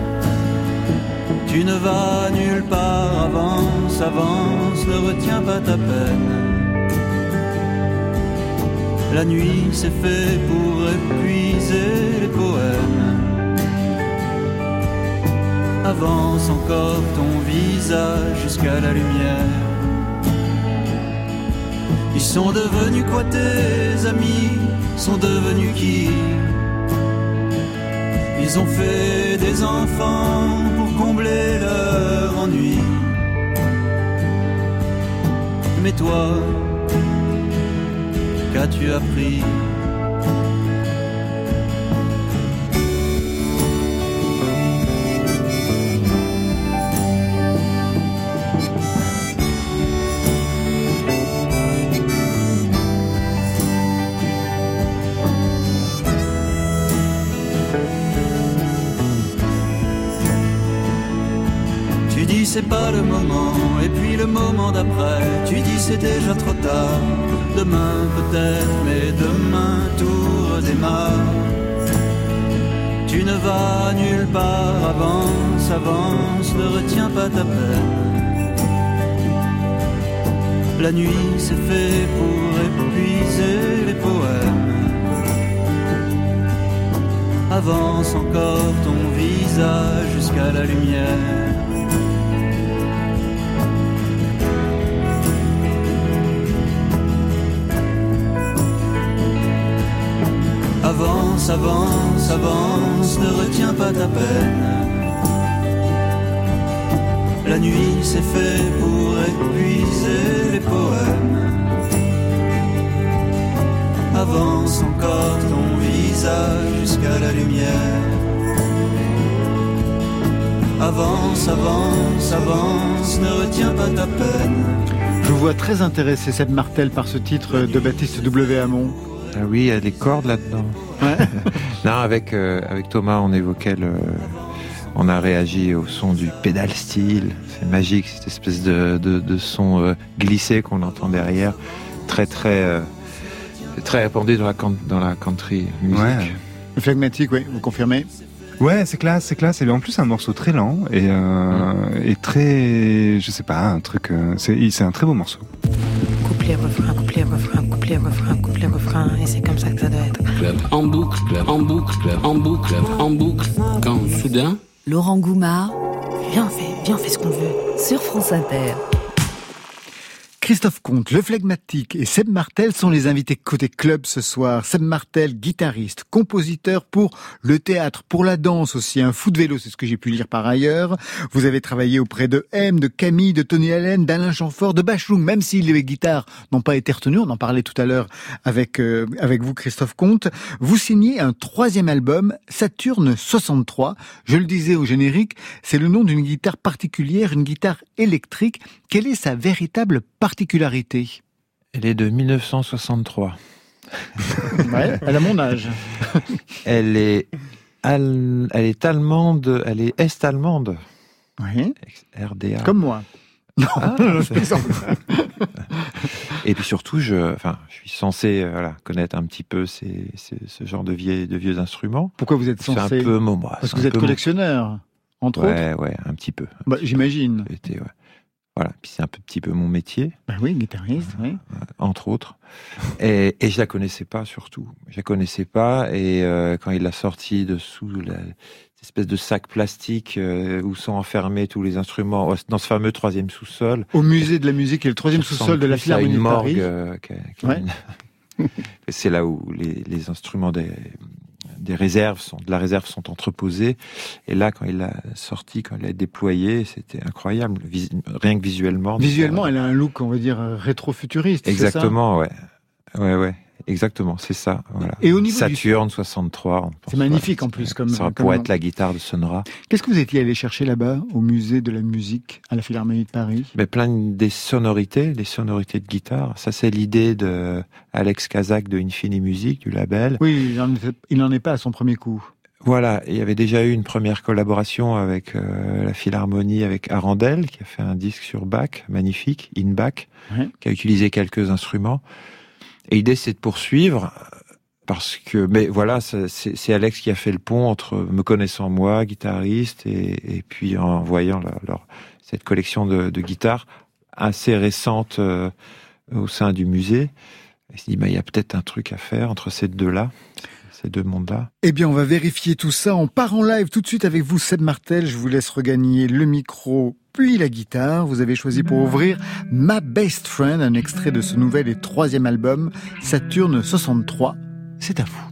I: Tu ne vas nulle part, avance, avance, ne retiens pas ta peine. La nuit s'est fait pour épuiser les poèmes. Avance encore ton visage jusqu'à la lumière. Ils sont devenus quoi tes amis Sont devenus qui? Ils ont fait des enfants combler leur ennui. Mais toi, qu'as-tu appris? C'est pas le moment, et puis le moment d'après, tu dis c'est déjà trop tard. Demain peut-être, mais demain tout redémarre. Tu ne vas nulle part, avance, avance, ne retiens pas ta peine. La nuit c'est fait pour épuiser les poèmes. Avance encore ton visage jusqu'à la lumière. Avance, avance, avance, ne retiens pas ta peine. La nuit c'est fait pour épuiser les poèmes. Avance encore ton visage jusqu'à la lumière. Avance, avance, avance, ne retiens pas ta peine.
B: Je vois très intéressé, Seb Martel, par ce titre de Baptiste W. Hamon.
E: Ah oui, il y a des cordes là-dedans. non, avec, euh, avec Thomas, on évoquait le. On a réagi au son du pédal style. C'est magique, cette espèce de, de, de son euh, glissé qu'on entend derrière. Très, très. euh, très répandu dans la, can- dans la country music.
F: Ouais.
B: Le phlegmatique, oui, vous confirmez
F: Ouais, c'est classe, c'est classe. Et en plus, c'est un morceau très lent et, euh, et très, je sais pas, un truc. euh, c'est c'est un très beau morceau.
J: Couplet, refrain, couplet, refrain, couplet, refrain, couplet, refrain, et c'est comme ça que ça doit être.
K: En boucle, en boucle, en boucle, en boucle. Quand soudain,
A: Laurent Goumard
J: Viens, on fait, viens, on fait ce qu'on veut.
A: sur France Inter.
B: Christophe Comte, le phlegmatique et Seb Martel sont les invités côté club ce soir. Seb Martel, guitariste, compositeur pour le théâtre, pour la danse aussi, un fou de vélo, c'est ce que j'ai pu lire par ailleurs. Vous avez travaillé auprès de M, de Camille, de Tony Allen, d'Alain Chamfort, de Bachung, même si les guitares n'ont pas été retenues, on en parlait tout à l'heure avec, euh, avec vous Christophe Comte. Vous signez un troisième album, Saturne 63. Je le disais au générique, c'est le nom d'une guitare particulière, une guitare électrique. Quelle est sa véritable particularité
E: Elle est de 1963.
B: Ouais, elle a mon âge.
E: Elle est, al- elle est allemande, elle est est-allemande.
B: Oui,
E: RDA.
B: comme moi. Non,
E: Ah,
B: je plaisante.
E: Et puis surtout, je, enfin, je suis censé euh, voilà, connaître un petit peu ces, ces- ce genre de vieux, de vieux instruments.
B: Pourquoi vous êtes
E: C'est un
B: censé
E: peu moi.
B: Parce que vous êtes
E: peu mon-
B: collectionneur, entre autres.
E: Ouais, ouais, un petit peu.
B: Bah, J'imagine.
E: Ouais. Voilà, puis c'est un peu- petit peu mon métier,
B: Bah oui, guitariste, oui.
E: entre autres. Et, et je la connaissais pas surtout. Je la connaissais pas. Et euh, quand il l'a sorti de sous la cette espèce de sac plastique euh, où sont enfermés tous les instruments dans ce fameux troisième sous-sol,
B: Au musée de la musique et le troisième sous-sol de la Philharmonie de
E: morgue.
B: Paris.
E: euh,
B: Ouais.
E: une- C'est là où les, les instruments des, des réserves sont, de la réserve sont entreposés. Et là, quand il l'a sorti, quand il l'a déployé, c'était incroyable. Vis- rien que visuellement.
B: Visuellement, elle a un look, on va dire, rétro-futuriste. c'est ça?
E: Exactement, ouais. Ouais, ouais. Exactement, c'est ça. Voilà.
B: Et au niveau du-
E: Saturne 63. on pense,
B: C'est magnifique, en plus, comme-
E: Ça
B: comme
E: pourrait être la guitare de Sonora.
B: Qu'est-ce que vous étiez allé chercher là-bas, au musée de la musique, à la Philharmonie de Paris?
E: Mais plein des sonorités, des sonorités de guitare. Ça, c'est l'idée de Alex Kazak de Infini Music, du label.
B: Oui, il n'en est, il n'en est pas à son premier coup.
E: Voilà, il y avait déjà eu une première collaboration avec euh, la Philharmonie, avec Arandel, qui a fait un disque sur Bach, magnifique, In Bach,
B: Ouais.
E: qui a utilisé quelques instruments. Et l'idée, c'est de poursuivre, parce que, mais voilà, c'est Alex qui a fait le pont entre me connaissant moi, guitariste, et, puis en voyant cette collection de, guitares assez récente euh, au sein du musée. Il s'est dit, il y a peut-être un truc à faire entre ces deux-là, ces deux mondes-là.
B: Eh bien, on va vérifier tout ça. On part en live tout de suite avec vous, Seb Martel. Je vous laisse regagner le micro, puis la guitare. Vous avez choisi pour ouvrir Ma Best Friend, un extrait de ce nouvel et troisième album, Saturne 63. C'est à vous.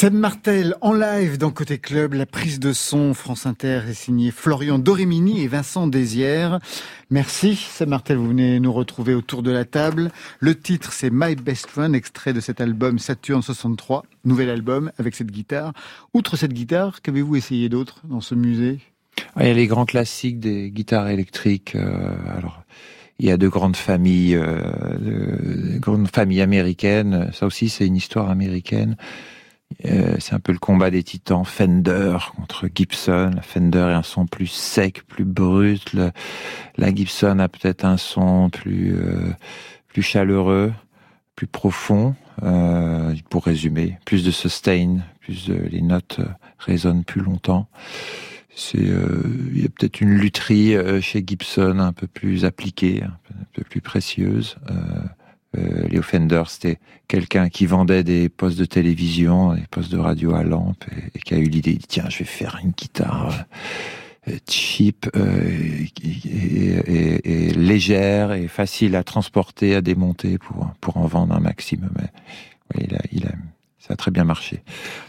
B: Seb Martel en live dans Côté Club, la prise de son France Inter est signée Florian Dorimini et Vincent Désière. Merci Seb Martel, vous venez nous retrouver autour de la table. Le titre c'est My Best Friend, extrait de cet album Saturn 63, nouvel album avec cette guitare. Outre cette guitare, qu'avez-vous essayé d'autre dans ce musée?
E: Ah, Il y a les grands classiques des guitares électriques. Euh, alors il y a de grandes familles, euh, de grandes familles américaines. Ça aussi, c'est une histoire américaine. Euh, c'est un peu le combat des titans Fender contre Gibson. Fender est un son plus sec, plus brut. la Gibson a peut-être un son plus euh, plus chaleureux, plus profond. Euh, pour résumer, plus de sustain, plus de, les notes résonnent plus longtemps. C'est il y a peut-être une lutherie chez Gibson un peu plus appliquée, un peu, plus précieuse. Euh, Léo Fender, c'était quelqu'un qui vendait des postes de télévision, des postes de radio à lampe, et, qui a eu l'idée, tiens, je vais faire une guitare euh, cheap euh, et, légère et facile à transporter, à démonter pour pour en vendre un maximum. Il a, il a, ça a très bien marché.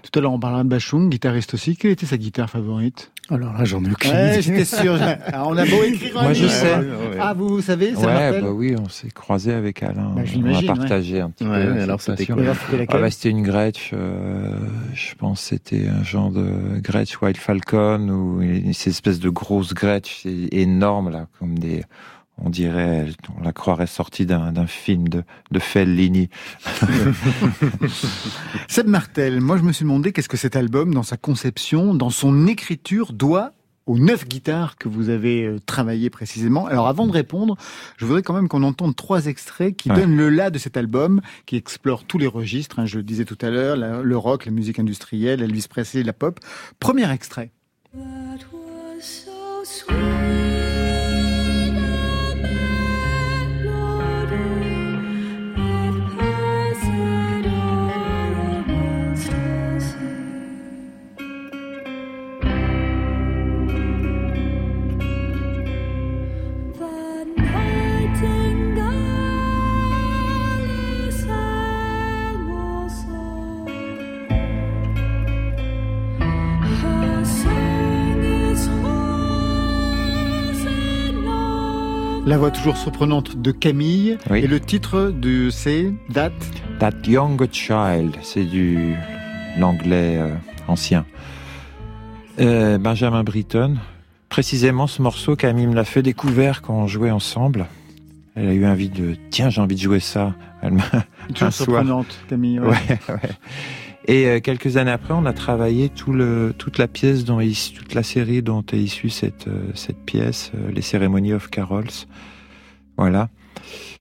B: Tout à l'heure, on parlait de Bachung, guitariste aussi. Quelle était sa guitare favorite?
D: Alors là, j'en ai aucune
B: ouais, J'étais sûr. on a beau écrire.
E: Moi, je sais.
B: Ah, vous, vous savez, ça
E: ouais, bah oui, on s'est croisé avec Alain. Bah, on a partagé un petit peu.
D: alors c'était
E: ah, bah, C'était une Gretsch. Euh, je pense c'était un genre de Gretsch Wild Falcon ou ces espèces de grosses Gretsch énormes là, comme des on dirait, on la croirait sortie d'un film de, de Fellini.
B: Seb Martel, moi je me suis demandé qu'est-ce que cet album, dans sa conception, dans son écriture, doit aux neuf guitares que vous avez euh, travaillées précisément. Alors avant de répondre, je voudrais quand même qu'on entende trois extraits qui donnent le là de cet album, qui explore tous les registres, hein, je le disais tout à l'heure, le rock, la musique industrielle, Elvis Presley, la pop. Premier extrait. La voix toujours surprenante de Camille. Et le titre de c'est That
E: That Young Child, c'est du l'anglais euh, ancien. Euh, Benjamin Britten. Précisément ce morceau, Camille me l'a fait découvrir quand on jouait ensemble. Elle a eu envie de tiens j'ai envie de jouer ça. Elle m'a
B: surprenante Camille.
E: ouais, ouais. Et euh, quelques années après, on a travaillé toute la pièce dont toute la série dont est issue cette, euh, cette pièce, euh, les cérémonies of carols. Voilà.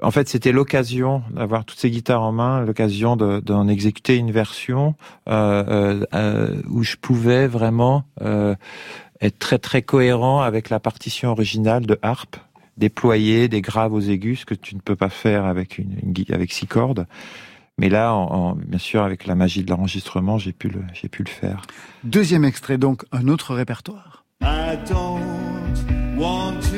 E: En fait, c'était l'occasion d'avoir toutes ces guitares en main, l'occasion d'en exécuter une version où je pouvais vraiment être très très cohérent avec la partition originale de harpe, déployer des graves aux aigus, ce que tu ne peux pas faire avec une avec six cordes. Mais là, en, bien sûr, avec la magie de l'enregistrement, j'ai pu le, j'ai pu le faire.
B: Deuxième extrait, donc un autre répertoire.
L: I don't want to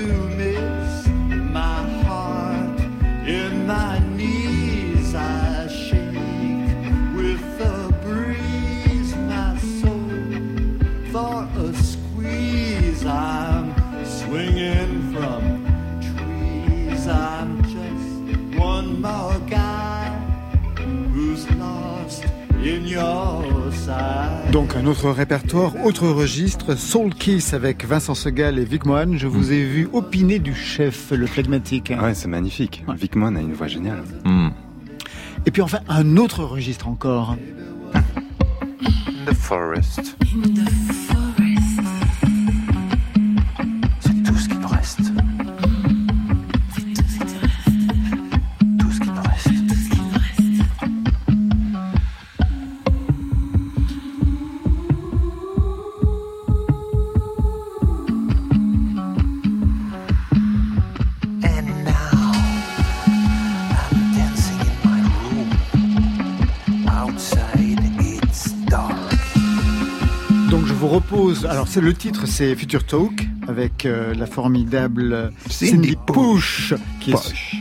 B: Donc un autre répertoire, autre registre, Soul Kiss avec Vincent Segal et Vic Mohan. Je vous mm. ai vu opiner du chef, le phlegmatique.
F: Ouais, c'est magnifique. Ouais. Vic Mohan a une voix géniale.
B: Mm. Et puis enfin un autre registre encore.
E: The Forest.
B: Alors c'est le titre, c'est Future Talk avec euh, la formidable Cindy, Push, qui,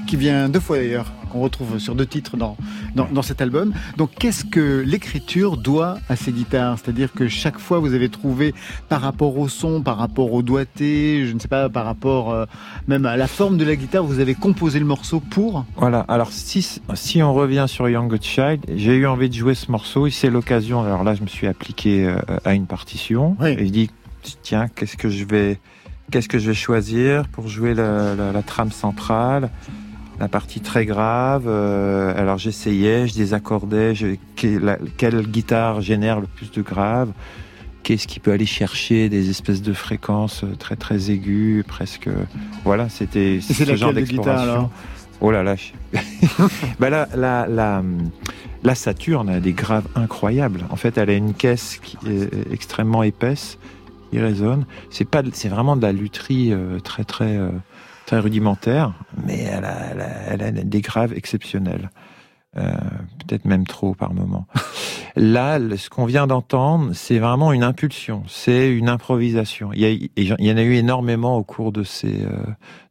B: qui vient deux fois d'ailleurs qu'on retrouve sur deux titres dans, dans, dans cet album. Donc qu'est-ce que l'écriture doit à ces guitares? C'est-à-dire que chaque fois vous avez trouvé par rapport au son, par rapport au doigté, je ne sais pas, par rapport euh, même à la forme de la guitare, vous avez composé le morceau pour?
E: Voilà, alors si, si on revient sur Young Child, j'ai eu envie de jouer ce morceau et c'est l'occasion, alors là je me suis appliqué euh, à une partition.
B: Oui.
E: et je dis tiens, qu'est-ce que je vais qu'est-ce que je vais choisir pour jouer la, la- la trame centrale? La partie très grave. euh, alors j'essayais, je désaccordais. Je, que- la- quelle guitare génère le plus de grave Qu'est-ce qui peut aller chercher des espèces de fréquences euh, très très aiguës, presque. Voilà, c'était ce genre
B: de guitare
E: d'exploration.
B: alors?
E: Oh là là, je- bah la, la, la, la Saturne a des graves incroyables. En fait, elle a une caisse qui est extrêmement épaisse, qui résonne. C'est pas, de- c'est vraiment de la lutherie euh, très très euh, très rudimentaire, mais elle a, des graves exceptionnels. Euh, peut-être même trop par moment. Là, ce qu'on vient d'entendre, c'est vraiment une impulsion, c'est une improvisation. Il y, en a eu énormément au cours de ces euh,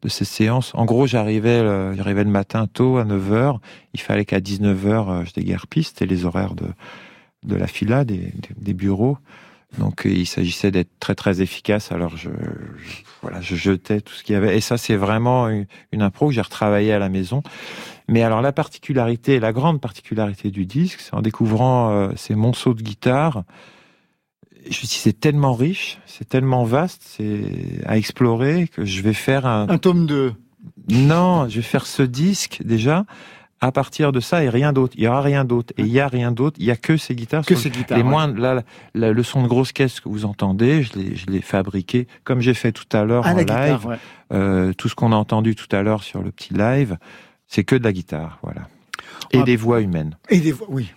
E: de ces séances. En gros, j'arrivais le, le matin tôt à 9h, il fallait qu'à 19h euh, je déguerpisse, c'était les horaires de de la fila des bureaux. Donc euh, il s'agissait d'être très très efficace. Alors je, je- voilà, je jetais tout ce qu'il y avait. Et ça c'est vraiment une, une impro que j'ai retravaillé à la maison. Mais alors la particularité, la grande particularité du disque, c'est en découvrant euh, ces monceaux de guitare. Je me suis dit, c'est tellement riche, c'est tellement vaste, c'est à explorer que je vais faire un,
B: Un tome 2.
E: non, je vais faire ce disque déjà à partir de ça et rien d'autre. Il y aura rien d'autre et il y a rien d'autre. Il y a que ces guitares.
B: Que ces guitares,
E: Les
B: ouais.
E: moindres, là, la- le son de grosse caisse que vous entendez, je l'ai, je l'ai fabriqué comme j'ai fait tout à l'heure
B: Ah,
E: en
B: la
E: live.
B: guitare, ouais.
E: Euh, tout ce qu'on a entendu tout à l'heure sur le petit live, c'est que de la guitare, voilà. Et
B: Ah.
E: des voix humaines.
B: Et des voix, oui.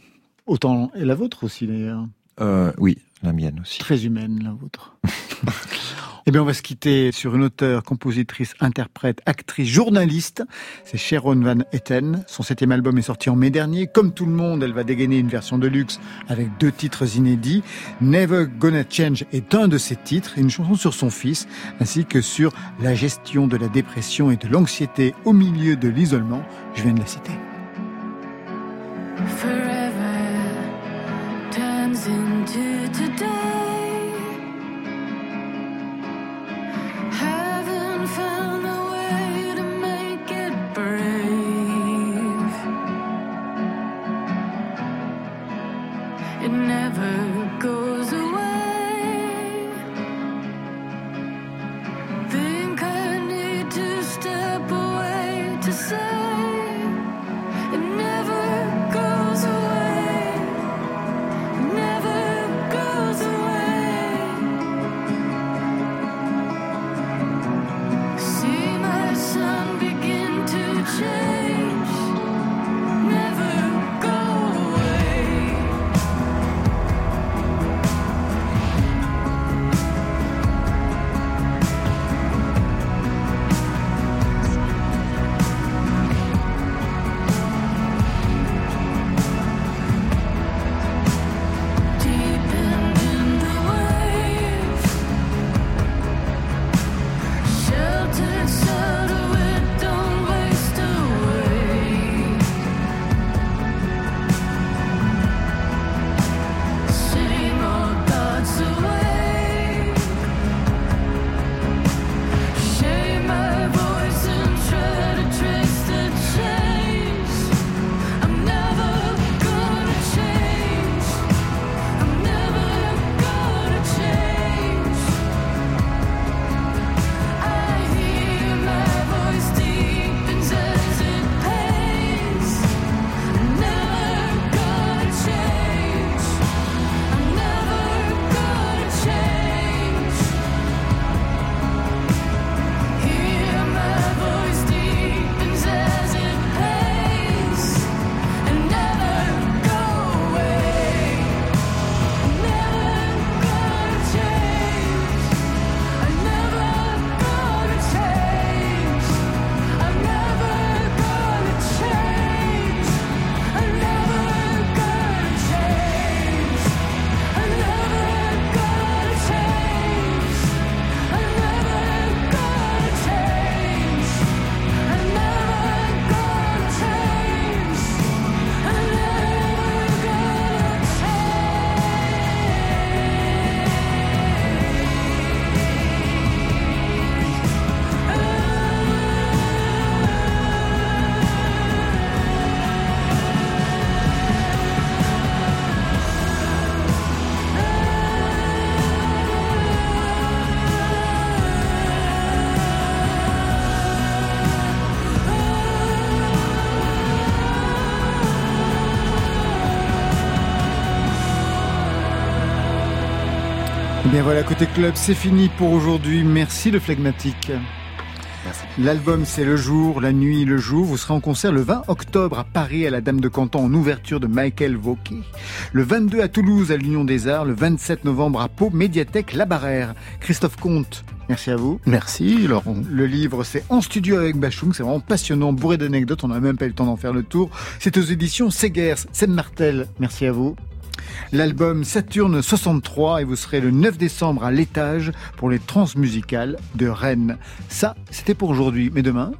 B: Autant, et la vôtre aussi d'ailleurs.
E: Euh, oui, la mienne aussi.
B: Très humaine, la vôtre. Eh bien, on va se quitter sur une auteure, compositrice, interprète, actrice, journaliste. C'est Sharon Van Etten. Son septième album est sorti en mai dernier. Comme tout le monde, elle va dégainer une version de luxe avec deux titres inédits. Never Gonna Change est un de ses titres une chanson sur son fils, ainsi que sur la gestion de la dépression et de l'anxiété au milieu de l'isolement. Je viens de la citer. Bien voilà, côté club, c'est fini pour aujourd'hui. Merci le flegmatique. L'album c'est le jour, la nuit le jour. Vous serez en concert le 20 octobre à Paris à la Dame de Canton en ouverture de Michael Vauquet. Le 22 à Toulouse à l'Union des Arts. Le 27 novembre à Pau, médiathèque La Barrère. Christophe Comte, merci à vous.
D: Merci Laurent.
B: Le livre c'est En studio avec Bachung. C'est vraiment passionnant, bourré d'anecdotes. On n'a même pas eu le temps d'en faire le tour. C'est aux éditions Segers. Sem Martel, merci à vous. L'album Saturne 63 et vous serez le 9 décembre à l'étage pour les transmusicales de Rennes. Ça, c'était pour aujourd'hui. Mais demain,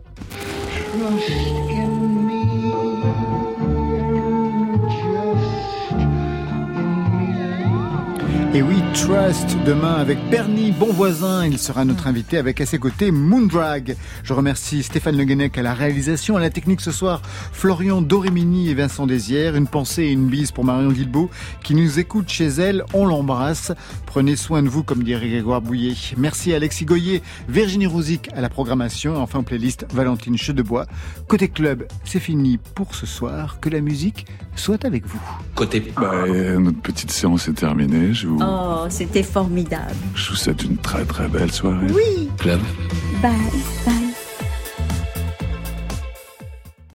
B: Et oui, Trust, demain avec Bernie Bonvoisin, il sera notre invité avec à ses côtés Moondrag. Je remercie Stéphane Le Guenec à la réalisation, à la technique ce soir, Florian Dorémini et Vincent Désières. Une pensée et une bise pour Marion Guilbeault qui nous écoute chez elle, on l'embrasse. Prenez soin de vous, comme dirait Grégoire Bouillet. Merci à Alexis Goyer, Virginie Rouzic à la programmation, et enfin en playlist Valentine Chedebois. Côté club, c'est fini pour ce soir. Que la musique soit avec vous.
M: Côté. Bah, euh, notre petite séance est terminée. Je vous,
N: Oh, c'était formidable.
M: je vous souhaite une très très belle soirée.
N: Oui.
M: Club.
N: Bye, bye.